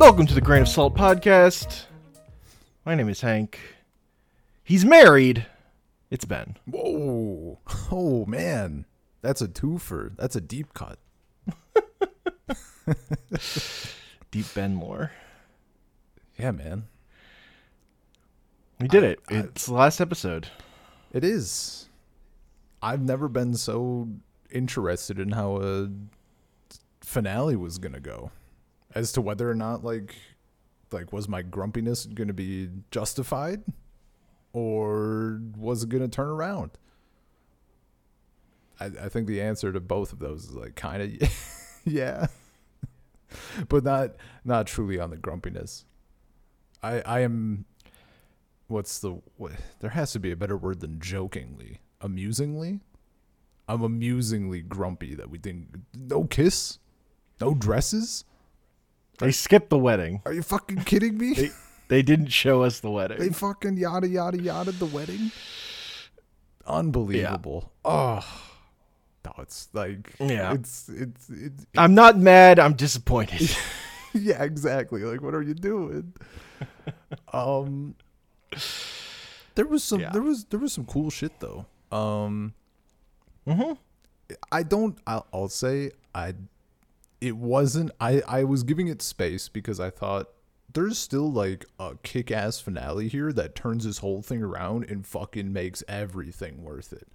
Welcome to the Grain of Salt podcast. My name is Hank. He's married. It's Ben. Whoa. Oh, man. That's a twofer. That's a deep cut. Deep Ben lore. Yeah, man. We did it. I- It's the last episode. It is. I've never been so interested in how a finale was going to go as to whether or not like like was my grumpiness going to be justified or was it going to turn around? I, I think the answer to both of those is like kind of yeah. but not not truly on the grumpiness. I I am what's the what, there has to be a better word than jokingly amusingly i'm amusingly grumpy that we didn't no kiss no dresses They skipped the wedding. are you fucking kidding me They, they didn't show us the wedding. they fucking yada yada yada the wedding unbelievable oh no it's like Yeah. it's it's it's I'm not mad. I'm disappointed. yeah exactly like what are you doing um there was some Yeah. there was there was some cool shit though um hmm I don't. I'll, I'll say I. It wasn't. I. I was giving it space because I thought there's still like a kick-ass finale here that turns this whole thing around and fucking makes everything worth it.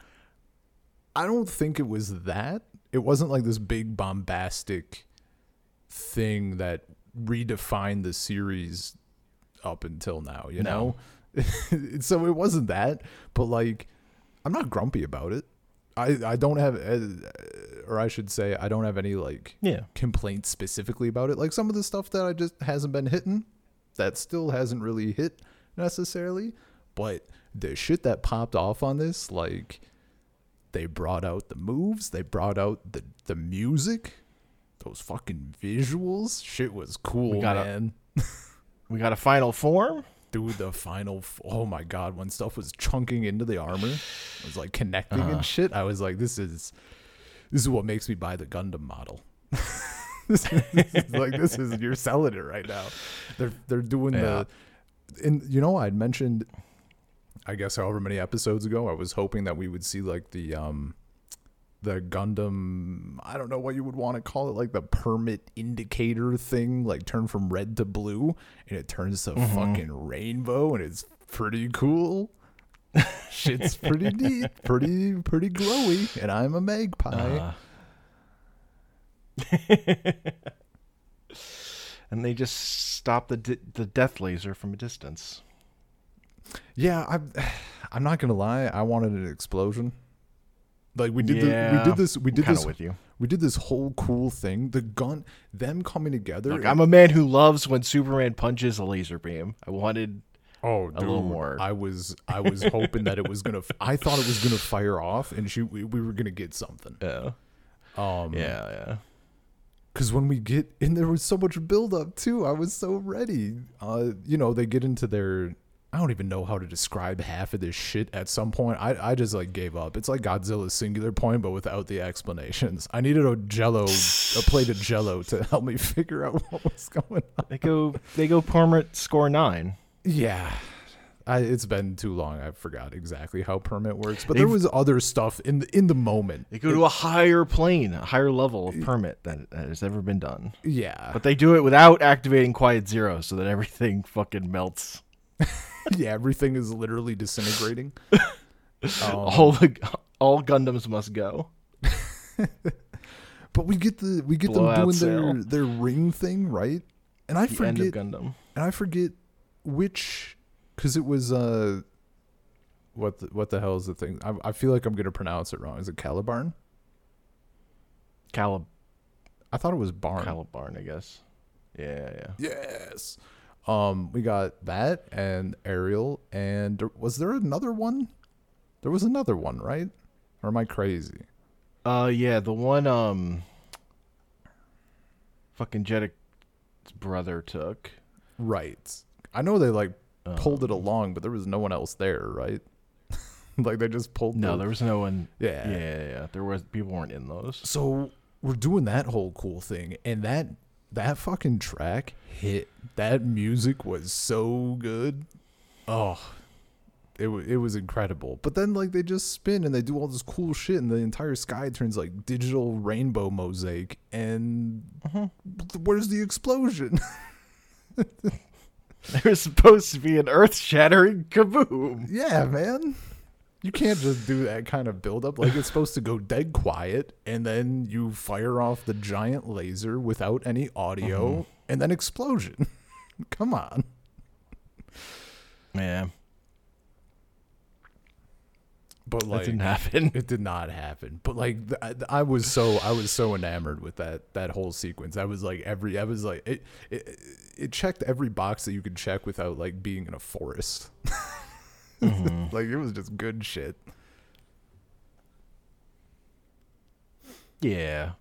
I don't think it was that. It wasn't like this big bombastic thing that redefined the series up until now. You No. know. so it wasn't that, but like, I'm not grumpy about it. I, I don't have, uh, or I should say, I don't have any like Yeah. complaints specifically about it. Like some of the stuff that I just hasn't been hitting, that still hasn't really hit necessarily. But the shit that popped off on this, like they brought out the moves, they brought out the the music, those fucking visuals. Shit was cool, We got a- man. We got a final form. Dude, the final. F- oh my god, when stuff was chunking into the armor, it was like connecting Uh-huh. and shit. I was like, this is this is what makes me buy the Gundam model. this is like this is you're selling it right now. They're they're doing Yeah. the and you know I'd mentioned I guess however many episodes ago I was hoping that we would see like the um the Gundam I don't know what you would want to call it like the Permet indicator thing like turn from red to blue and it turns to Mm-hmm. fucking rainbow and it's pretty cool. Shit's pretty neat, pretty pretty glowy and I'm a magpie. Uh, and they just stop the di- the death laser from a distance. Yeah, I'm. I'm not gonna lie. I wanted an explosion. Like we did. Yeah, the, we did this. We did this. with you. We did this whole cool thing. The gun, them coming together. Look, I'm a man who loves when Superman punches a laser beam. I wanted oh, a little more. I was. I was hoping that it was gonna. I thought it was gonna fire off, and she. We, we were gonna get something. Yeah. Um. yeah, yeah. Because when we get, and there was so much build up too. I was so ready. Uh, you know, they get into their. I don't even know how to describe half of this shit at some point. I, I just like gave up. It's like Godzilla's singular point, but without the explanations. I needed a jello, a plate of jello to help me figure out what was going on. They go they go Permet score nine. Yeah. I, it's been too long. I forgot exactly how Permet works, but there They've- was other stuff in the in the moment. They go to a higher plane, a higher level of Permet that, that has ever been done. Yeah, But they do it without activating Quiet Zero, so that everything fucking melts. yeah, everything is literally disintegrating. Um, all the all Gundams must go. But we get the we get Blowout them doing their their ring thing, right? And I The forget end of Gundam. and I forget which cuz it was uh what the, what the hell is the thing? I, I feel like I'm to pronounce it wrong. Is it Calibarn? Calib I thought it was Barn. Calibarn, I guess. Yeah, yeah. yes. Um we got that and Aerial and there- was there another one? There was another one, right? Or am I crazy? Uh yeah, the one um fucking Jeturk's brother took. Right. I know they like pulled Um, it along, but there was no one else there, right? like they just pulled. No, the- there was no one. Yeah. Yeah, yeah, yeah. There was people weren't in those. So we're doing that whole cool thing, and that that fucking track hit. That music was so good. Oh, it wa it was incredible. But then like they just spin and they do all this cool shit, and the entire sky turns like digital rainbow mosaic. And where's the explosion? There's supposed to be an earth shattering kaboom. yeah, man. You can't just do that kind of buildup. Like it's supposed to go dead quiet, and then you fire off the giant laser without any audio, mm-hmm. and then explosion. Come on. Yeah, But that like didn't happen. it did not happen. But like th- I- I was so I was so enamored with that that whole sequence. I was like every I was like it it, it checked every box that you could check without like being in a forest. like it was just good shit. Yeah.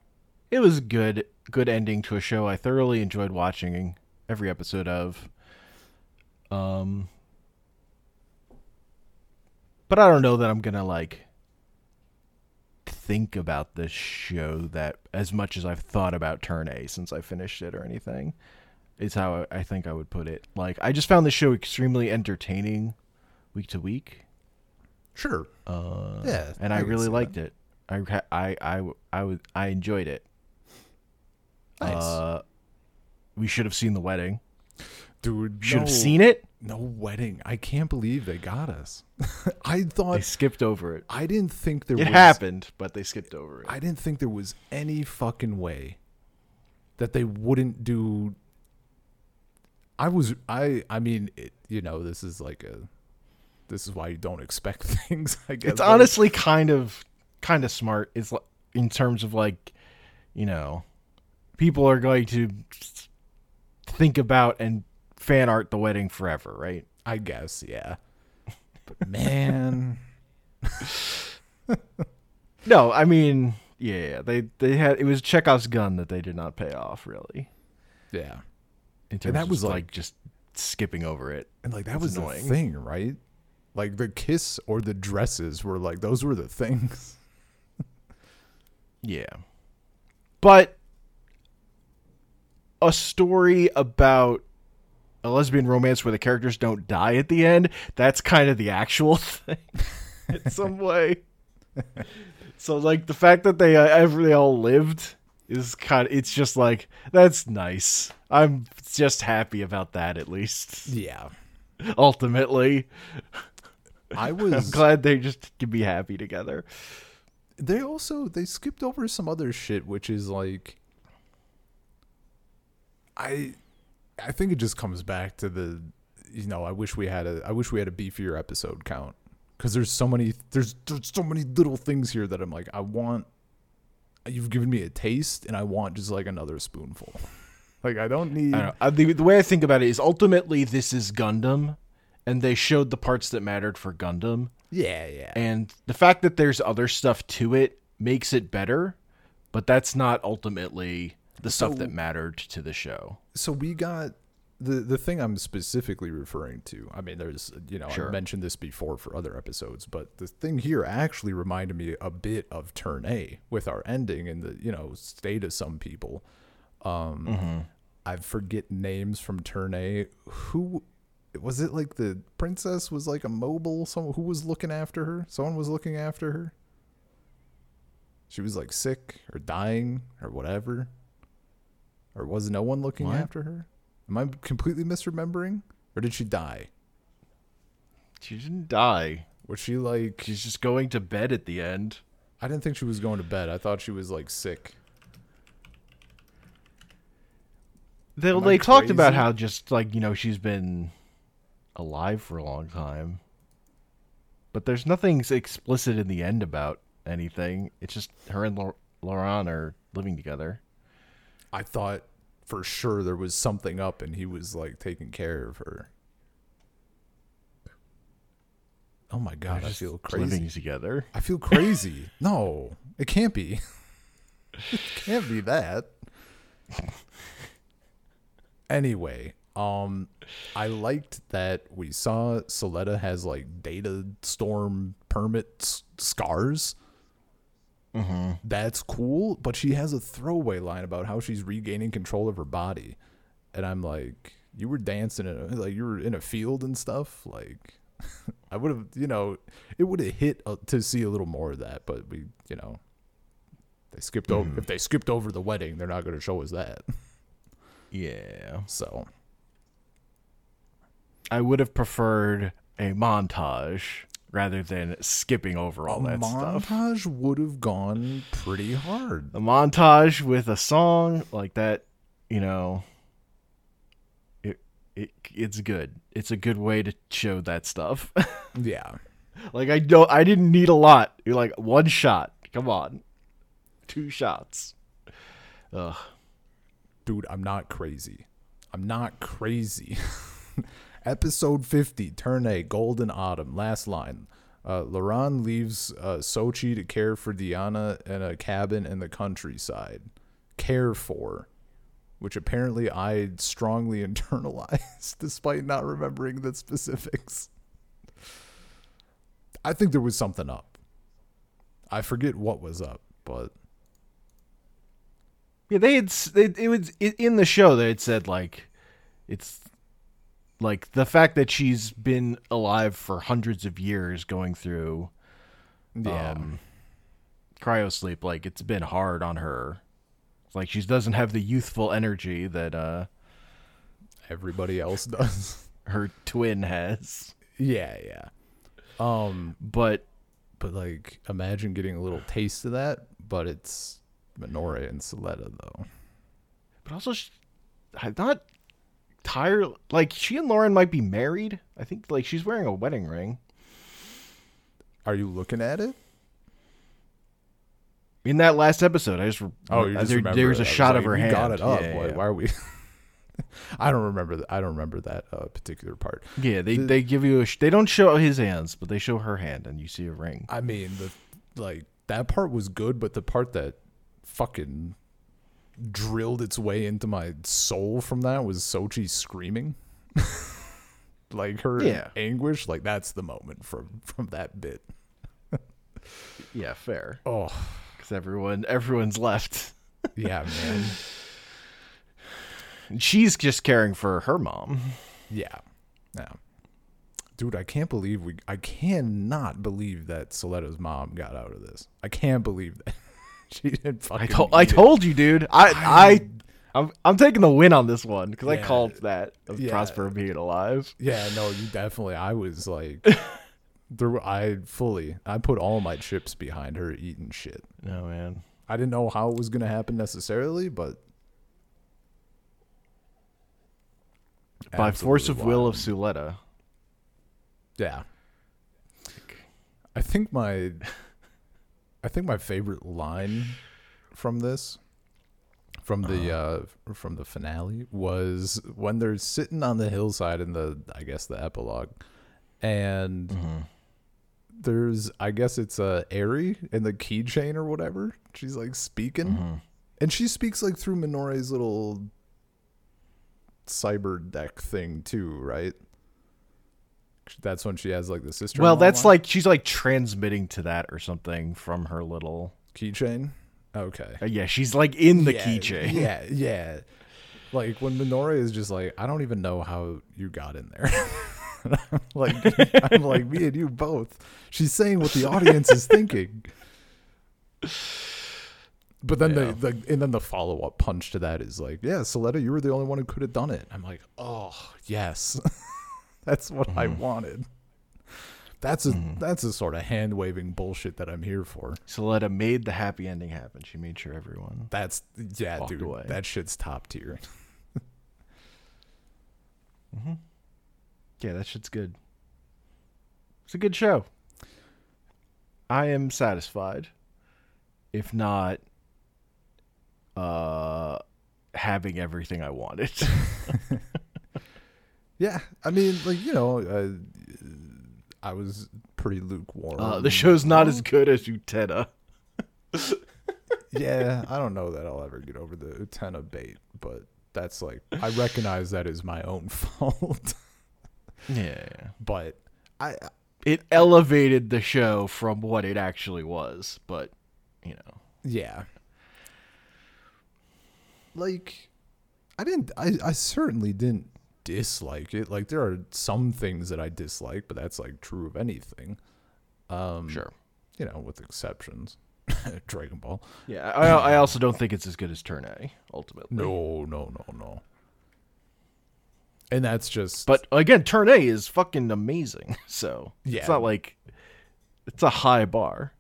It was good good ending to a show I thoroughly enjoyed watching every episode of. Um But I don't know that I'm going to like think about this show that as much as I've thought about Turn A since I finished it or anything. Is how I think I would put it. Like I just found the show extremely entertaining week to week. Sure. Uh, Yeah, and I I, really liked that. it. I I I I I enjoyed it. Nice. Uh, we should have seen the wedding. Dude, Should have seen it. No wedding. I can't believe they got us. I thought They skipped over it. I didn't think there It was happened, but they skipped over it. I didn't think there was any fucking way that they wouldn't do I was I I mean, it, you know, this is like a this is why you don't expect things, I guess. it's but- honestly kind of kind of smart. It's like, in terms of like, you know, people are going to think about and fan art the wedding forever, right? I guess, yeah. But man, No, I mean, yeah, they they had it was Chekhov's gun that they did not pay off really. yeah. In terms that of was like, like- just skipping over it. And like that was annoying. the thing, right? Like the kiss or the dresses were like those were the things. Yeah. But a story about a lesbian romance where the characters don't die at the end, that's kind of the actual thing in some way. so like the fact that they uh, ever they all lived is kind of it's just like that's nice. I'm just happy about that at least. Yeah. Ultimately, I I'm was glad they just can be happy together. they also they skipped over some other shit which is like i i think it just comes back to the you know i wish we had a i wish we had a beefier episode count. Because there's so many there's there's so many little things here that i'm like i want you've given me a taste and i want just like another spoonful. Like i don't need I don't. Uh, the, the way I think about it is ultimately this is Gundam, and they showed the parts that mattered for Gundam, yeah yeah. And the fact that there's other stuff to it makes it better, but that's not ultimately the stuff So- that mattered to the show. so we got the the thing I'm specifically referring to. I mean, there's you know Sure. I mentioned this before for other episodes, but the thing here actually reminded me a bit of Turn A with our ending and the you know state of some people. Um, I forget names from Turn A. Who was it? Like the princess was like a mobile. Someone who was looking after her. Someone was looking after her. She was like sick or dying or whatever. Or was no one looking What? after her? Am I completely misremembering? Or did she die? She didn't die. Was she like She's just going to bed at the end. I didn't think she was going to bed. I thought she was like sick. They Am I they talked about how just like you know she's been alive for a long time, but there's nothing explicit in the end about anything. It's just her and Lau- Loran are living together. I thought for sure there was something up and he was like taking care of her. Oh my god, They're I feel crazy. living together. I feel crazy. no, it can't be. it can't be that. Anyway, um, I liked that we saw Suletta has like data storm Permet s- scars. That's cool, but she has a throwaway line about how she's regaining control of her body, and I'm like, you were dancing in a, like you were in a field and stuff. Like, I would have, you know, it would have hit uh, to see a little more of that, but we, you know, they skipped over. If they skipped over the wedding, they're not going to show us that. Yeah. So I would have preferred a montage rather than skipping over all that stuff. montage would have gone pretty hard. A montage with a song like that, you know, it it it's good. It's a good way to show that stuff. Yeah. like I don't I didn't need a lot. You're like one shot. Come on. Two shots. Ugh. Dude, I'm not crazy. I'm not crazy. Episode 50, Turn A, Golden Autumn. Last line. Uh, Loran leaves uh, Sochie to care for Diana in a cabin in the countryside. Care for. Which apparently I strongly internalized despite not remembering the specifics. I think there was something up. I forget what was up, but Yeah, they had it, was in the show they had said like it's like the fact that she's been alive for hundreds of years going through yeah. um cryo sleep like it's been hard on her. It's like she doesn't have the youthful energy that uh everybody else does. her twin has. yeah, yeah. Um, But but like imagine getting a little taste of that, but it's Miorine and Suletta though. but also she, I'm not tired like she and Loran might be married. I think like she's wearing a wedding ring. Are you looking at it? In that last episode, I just Oh, you just there, remember there's a shot like, of her you hand. Got it up. Yeah, why, yeah. why are we? I don't remember. Th- I don't remember that uh, particular part. Yeah, they they give you a sh- they don't show his hands, but they show her hand, and you see a ring. I mean, the like that part was good, but the part that fucking drilled its way into my soul from that was Sochie screaming. like her Yeah. anguish, like that's the moment from from that bit. Yeah, fair. Oh, Because everyone everyone's left. yeah, man. And she's just caring for her mom. Yeah. Yeah. Dude, I can't believe we I cannot believe that Suletta's mom got out of this. I can't believe that. she didn't fucking I told I told you, dude. I I I'm I'm taking the win on this one because I Yeah. called that of Yeah. Prosper being alive. Yeah, no, you definitely I was like there were- I fully I put all my chips behind her eating shit. No man. I didn't know how it was gonna happen necessarily, but By force of absolutely will wild. of Suletta. Yeah. I think my I think my favorite line from this from the uh from the finale was when they're sitting on the hillside in the I guess the epilogue and there's I guess it's a uh, Airy in the keychain or whatever. She's like speaking and she speaks like through Miorine's little cyber deck thing too, right? That's when she has like the sister. Well, that's like she's like transmitting to that or something from her little. keychain. Okay. Uh, yeah, she's like in the yeah, keychain. Yeah, yeah. Like when Miorine is just like, I don't even know how you got in there. like I'm like me and you both. She's saying what the audience is thinking. But then Yeah. the, the and then the follow up punch to that is like, yeah, Suletta, you were the only one who could have done it. I'm like, oh yes, that's what I Mm-hmm. wanted. That's a that's a sort of hand waving bullshit that I'm here for. Suletta made the happy ending happen. She made sure everyone. That's yeah, dude. away. That shit's top tier. Yeah, that shit's good. It's a good show. I am satisfied. If not uh having everything I wanted. Yeah, I mean, like you know, uh, I was pretty lukewarm. Uh, the show's not as good as Utena. yeah, I don't know that I'll ever get over the Utena bait, but that's like I recognize that is my own fault. Yeah. but I It elevated the show from what it actually was, but you know. Yeah. Like I didn't I, I certainly didn't dislike it. Like there are some things that I dislike, but that's like true of anything. Um Sure. you know, with exceptions. Dragon Ball. Yeah, I, I also don't think it's as good as Turn A ultimately. No, no, no, no. And that's just But again, Turn A is fucking amazing. So Yeah. it's not like it's a high bar.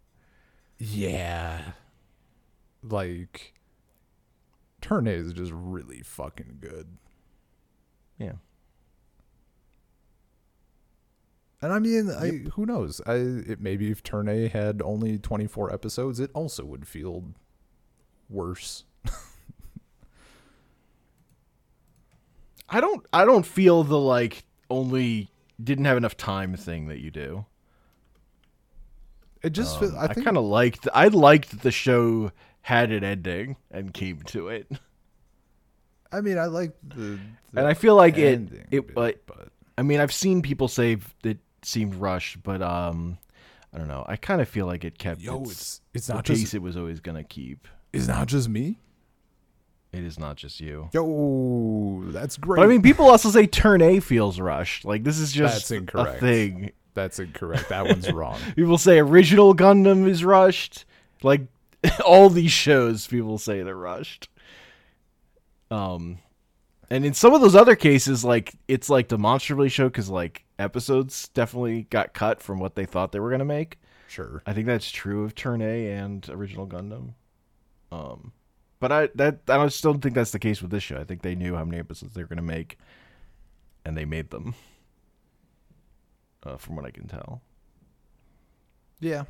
yeah. Like Turn A is just really fucking good. Yeah. And I mean, I who knows? I it maybe if Turn A had only 24 episodes, it also would feel worse. I don't I don't feel the like only didn't have enough time thing that you do. It just feel, um, I I, kind of liked I liked that the show had an ending and came to it. I mean, I like the, the And I feel like it it bit, but but I mean I've seen people say it seemed rushed, but um I don't know. I kind of feel like it kept yo, its, it's it's the not pace just it was always going to keep. it's not just me. It is not just you. Yo, that's great. But I mean, people also say Turn A feels rushed. Like this is just That's incorrect. a thing. that's incorrect. That one's wrong. People say original Gundam is rushed. Like all these shows, people say they're rushed. Um, and in some of those other cases, like it's like demonstrably show because like episodes definitely got cut from what they thought they were gonna make. Sure. I think that's true of Turn A and original Gundam. Um, but I that I don't- still don't think that's the case with this show. I think they knew how many episodes they were gonna make, and they made them. Uh, from what I can tell. Yeah.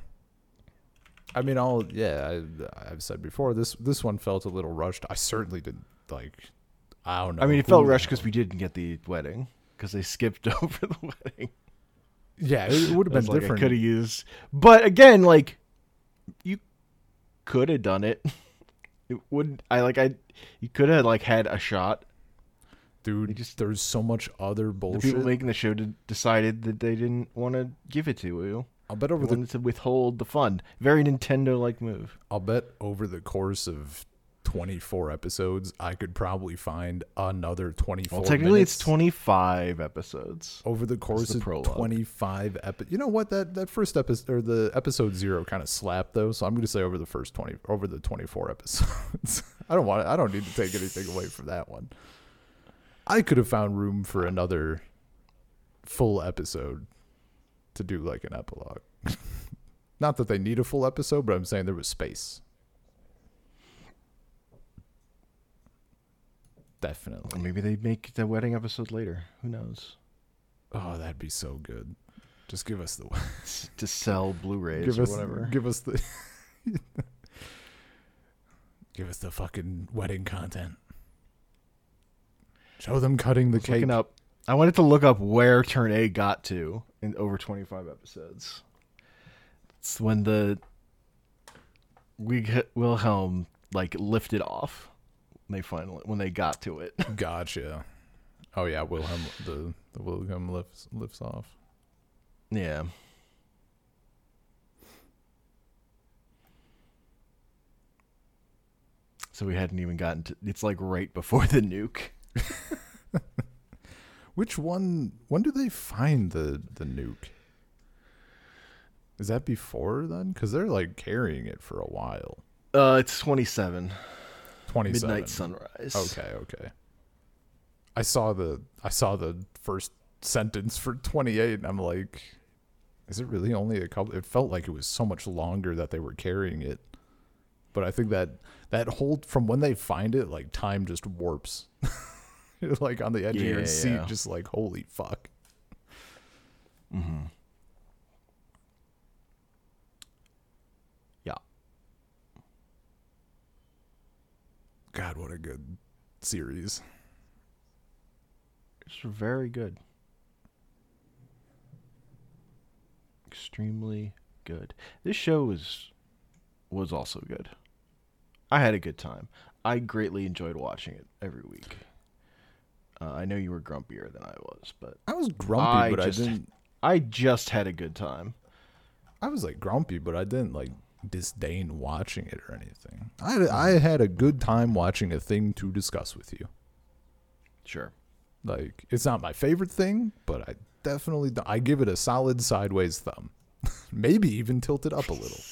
I mean, I'll yeah. I, I've said before this this one felt a little rushed. I certainly didn't like. I don't know. I mean, it felt rushed because we didn't get the wedding because they skipped over the wedding. yeah, it, would have been like different. could have used, but again, like you could have done it. It would I like I you could have like had a shot. dude. just- there's so much other bullshit. The people making the show did, decided that they didn't want to give it to you. I'll bet They over the wanted to withhold the fun. Very Nintendo like move. I'll bet over the course of 24 episodes, I could probably find another 24. Well, technically, it's 25 episodes. over the course the of prologue. 25 epi- you know what that that first episode or the episode 0 kind of slapped though so i'm going to say over the first 20 over the 24 episodes i don't want i don't need to take anything away from that one i could have found room for another full episode to do like an epilogue not that they need a full episode but i'm saying there was space definitely maybe they make the wedding episode later. Who knows? oh that'd be so good just give us the to sell Blu-rays give or us whatever. give us the give us the fucking wedding content. Show them cutting the cake. up. I wanted to look up where Turn A got to in over 25 episodes. It's when the we Willgem like lifted off. They finally when they got to it. Gotcha. Oh yeah, Willgem the the Willgem lifts lifts off. yeah. So we hadn't even gotten to. It's like right before the nuke. Which one? When do they find the the nuke? Is that before then? Because they're like carrying it for a while. Uh, it's 27. Twenty Midnight Sunrise. Okay, okay. I saw the I saw the first sentence for 28 and I'm like is it really only a couple it felt like it was so much longer that they were carrying it. But I think that that whole from when they find it like time just warps. Like on the edge of Yeah, your seat yeah. just like holy fuck. Mm-hmm. God, what a good series. It's very good. Extremely good. This show was was also good. I had a good time. I greatly enjoyed watching it every week. Uh, I know you were grumpier than I was, but I was grumpy, I but just- I didn't I just had a good time. I was like grumpy, but I didn't like disdain watching it or anything. I I um, had a good time watching a thing to discuss with you. Sure. Like it's not my favorite thing, but I definitely I give it a solid sideways thumb. Maybe even tilt it up a little.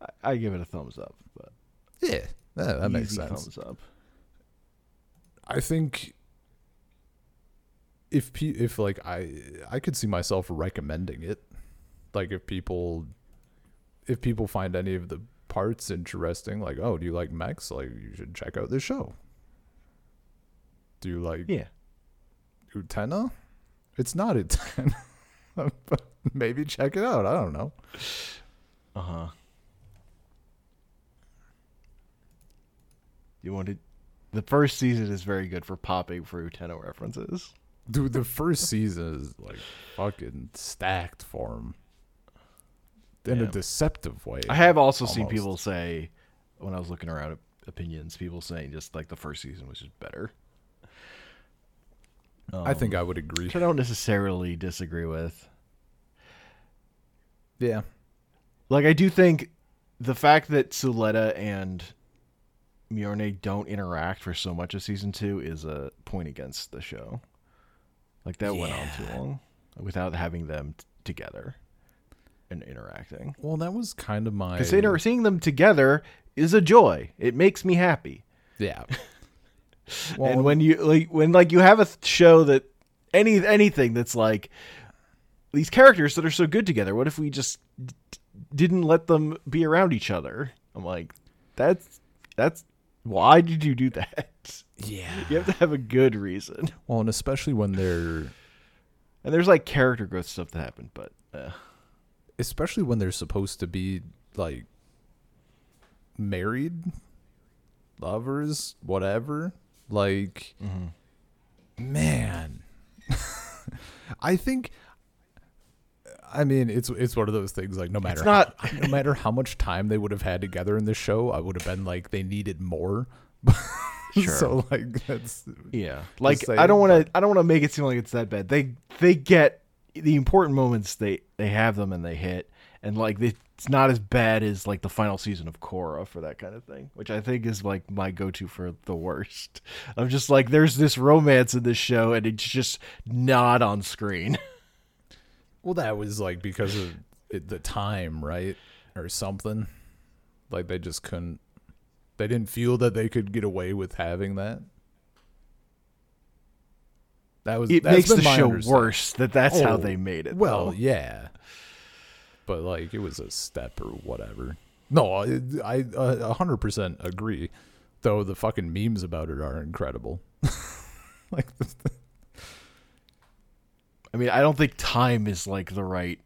I, I give it a thumbs up, but Yeah, that, that makes sense. Thumbs up. I think if pe- if like I I could see myself recommending it. Like if people if people find any of the parts interesting, like oh, do you like mechs? Like you should check out this show. Do you like Yeah. Utena? It's not Utena. but maybe check it out. I don't know. Uh huh. You wanted the first season is very good for popping for Utena references. Dude, the first season is like fucking stacked for him. In a deceptive way. I have also seen people say when I was looking around at opinions, people saying just like the first season was just better. I think um, I would agree. Which I don't necessarily disagree with. Yeah. Like I do think the fact that Suletta and Miorine don't interact for so much of season two is a point against the show. Like that went on too long without having them t- together and interacting. Well, that was kind of my Because inter- seeing them together is a joy. It makes me happy. yeah. and when you like when like you have a show that any anything that's like these characters that are so good together what if we just d- didn't let them be around each other i'm like that's that's why did you do that yeah, you have to have a good reason well, and especially when they're and there's like character growth stuff that happened but uh, especially when they're supposed to be like married lovers, whatever. Like mm-hmm. man. I think I mean, it's it's one of those things. Like, no matter it's not- how, no matter how much time they would have had together in this show, I would have been like they needed more. Sure. so like that's yeah like i don't want to i don't want to make it seem like it's that bad they they get the important moments they they have them and they hit and like it's not as bad as like the final season of Korra for that kind of thing which i think is like my go-to for the worst i'm just like there's this romance in this show and it's just not on screen Well, that was like because of the time, right, or something. Like they just couldn't. They didn't feel that they could get away with having that. That was. it that's makes the show worse that that's how Oh, they made it Well, though. yeah, but like it was a step or whatever. No, I I a hundred percent agree. Though the fucking memes about it are incredible. like i mean i don't think time is like the right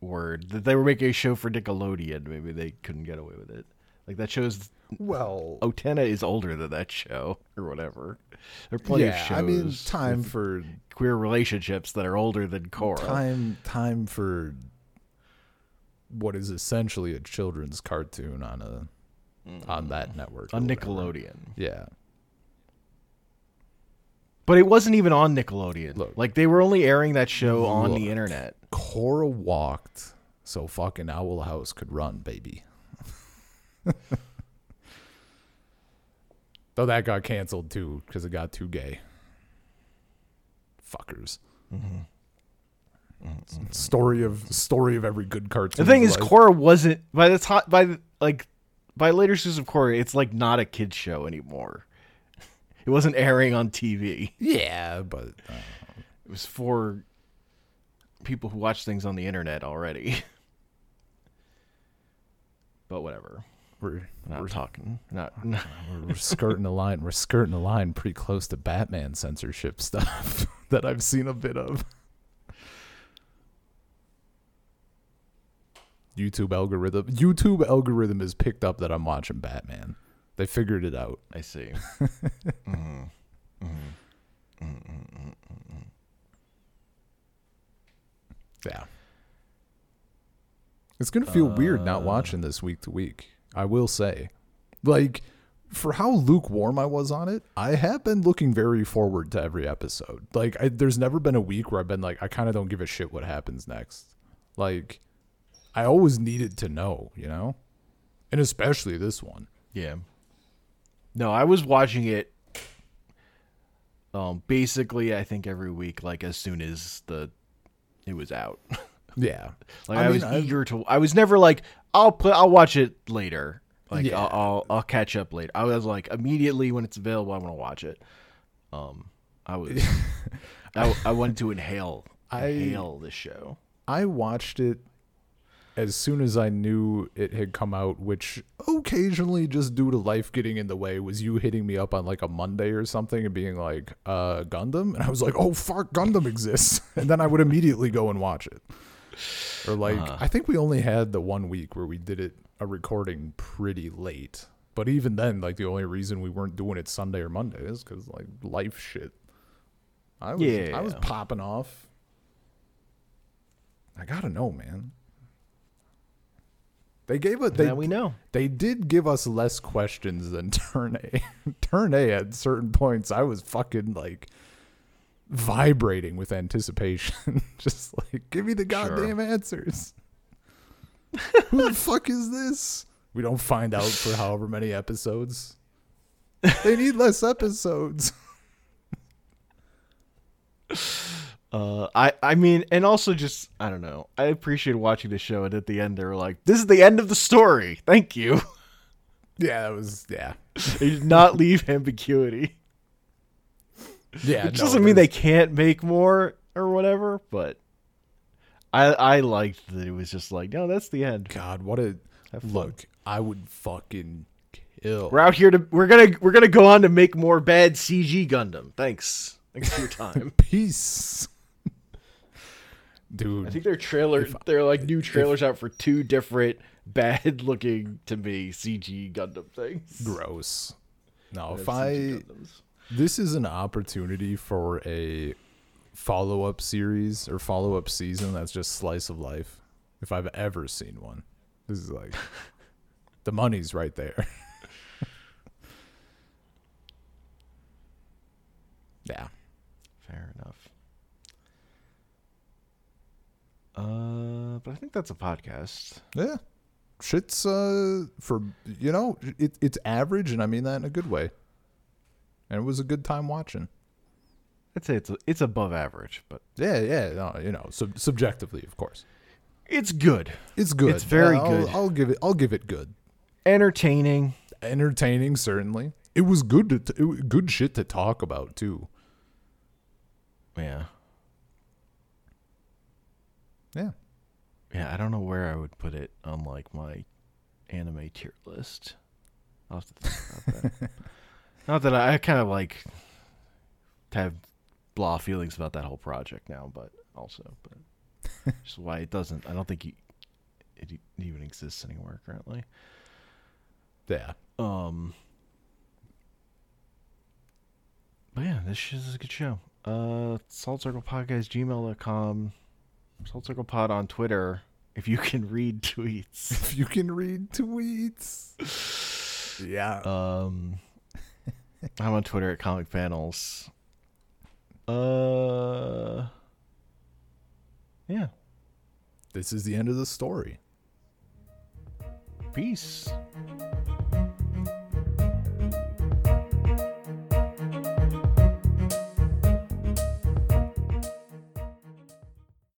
word that they were making a show for nickelodeon maybe they couldn't get away with it like that show's well, Utena is older than that show or whatever. There are plenty yeah. of shows. I mean, time for queer relationships that are older than Korra. time time for what is essentially a children's cartoon on a on mm. that network or on whatever. Nickelodeon, Yeah. but it wasn't even on Nickelodeon. Look. like they were only airing that show on the internet. Korra walked so fucking Owl House could run, baby. Though that got canceled too because it got too gay. Fuckers. Story of story of every good cartoon. The thing is, Korra wasn't by the time by the, like by later seasons of Korra, it's like not a kids show anymore. It wasn't airing on TV. yeah, but uh, It was for people who watch things on the internet already. but whatever. We're We're not we're, talking. Not. we're we're skirting the line. We're skirting the line pretty close to Batman censorship stuff that I've seen a bit of. YouTube algorithm. YouTube algorithm has picked up that I'm watching Batman. They figured it out. I see. Mm-hmm. Mm-hmm. Mm-hmm. Yeah. It's gonna feel weird not uh, watching this week to week. I will say, like, for how lukewarm I was on it, I have been looking very forward to every episode. Like, I, there's never been a week where I've been like, I kind of don't give a shit what happens next. Like, I always needed to know, you know? And especially this one. Yeah. No, I was watching it um basically I think every week like as soon as the it was out. Yeah. Like I I, mean, was I've- eager to I was never like I'll put I'll watch it later. Like Yeah. I'll, I'll I'll catch up later. I was like immediately when it's available I want to watch it. Um I was I, I wanted to inhale I- inhale this show. I watched it as soon as I knew it had come out, which occasionally, just due to life getting in the way, was you hitting me up on like a Monday or something and being like, uh, Gundam? And I was like, oh, fuck, Gundam exists. And then I would immediately go and watch it. Or like, uh-huh. I think we only had the one week where we did it, a recording pretty late. But even then, like, the only reason we weren't doing it Sunday or Monday is because, like, life shit. I was, I was popping off. I gotta know, man. They gave it. They now we know. they did give us less questions than Turn A. Turn A at certain points, I was fucking like vibrating with anticipation. Just like, give me the goddamn answers. Who the fuck is this? We don't find out for however many episodes. They need less episodes. Uh, I I mean, and also just I don't know. I appreciate watching the show, and at the end they were like, "This is the end of the story. Thank you." Yeah, that was yeah. they did not leave ambiguity. Yeah, Which no, doesn't mean they can't make more or whatever, but I I liked that it was just like, no, that's the end. God, what a look. I would fucking kill. We're out here to we're gonna we're gonna go on to make more bad CG Gundam. Thanks, thanks for your time. Peace. Dude, I think their trailer they're like new trailers out for two different bad looking to me CG Gundam things. gross. No, if I Gundams. This is an opportunity for a follow up series or follow up season that's just slice of life. If I've ever seen one, this is like the money's right there. yeah, Fair enough. Uh, but I think that's a podcast. yeah. Shit's uh for you know it it's average and I mean that in a good way. And it was a good time watching. I'd say it's it's above average, but Yeah, yeah, no, you know, sub- subjectively, of course. it's good, It's good. It's very I'll- good. I'll give it. I'll give it good. entertaining. Entertaining, certainly. It was good to. T- it good shit to talk about too. Yeah, Yeah. yeah. I don't know where I would put it on like my anime tier list. I'll have to think about that. Not that I, I kind of like have blah feelings about that whole project now, but also, but just why it doesn't. I don't think you, it even exists anywhere currently. Yeah. Um. But yeah, this is a good show. Uh, Salt Circle Podcast, gmail.com, Salt Circle Pod on Twitter. If you can read tweets. If you can read tweets. Yeah. Um, I'm on Twitter at Comic Panels. Uh, yeah. this is the end of the story. Peace.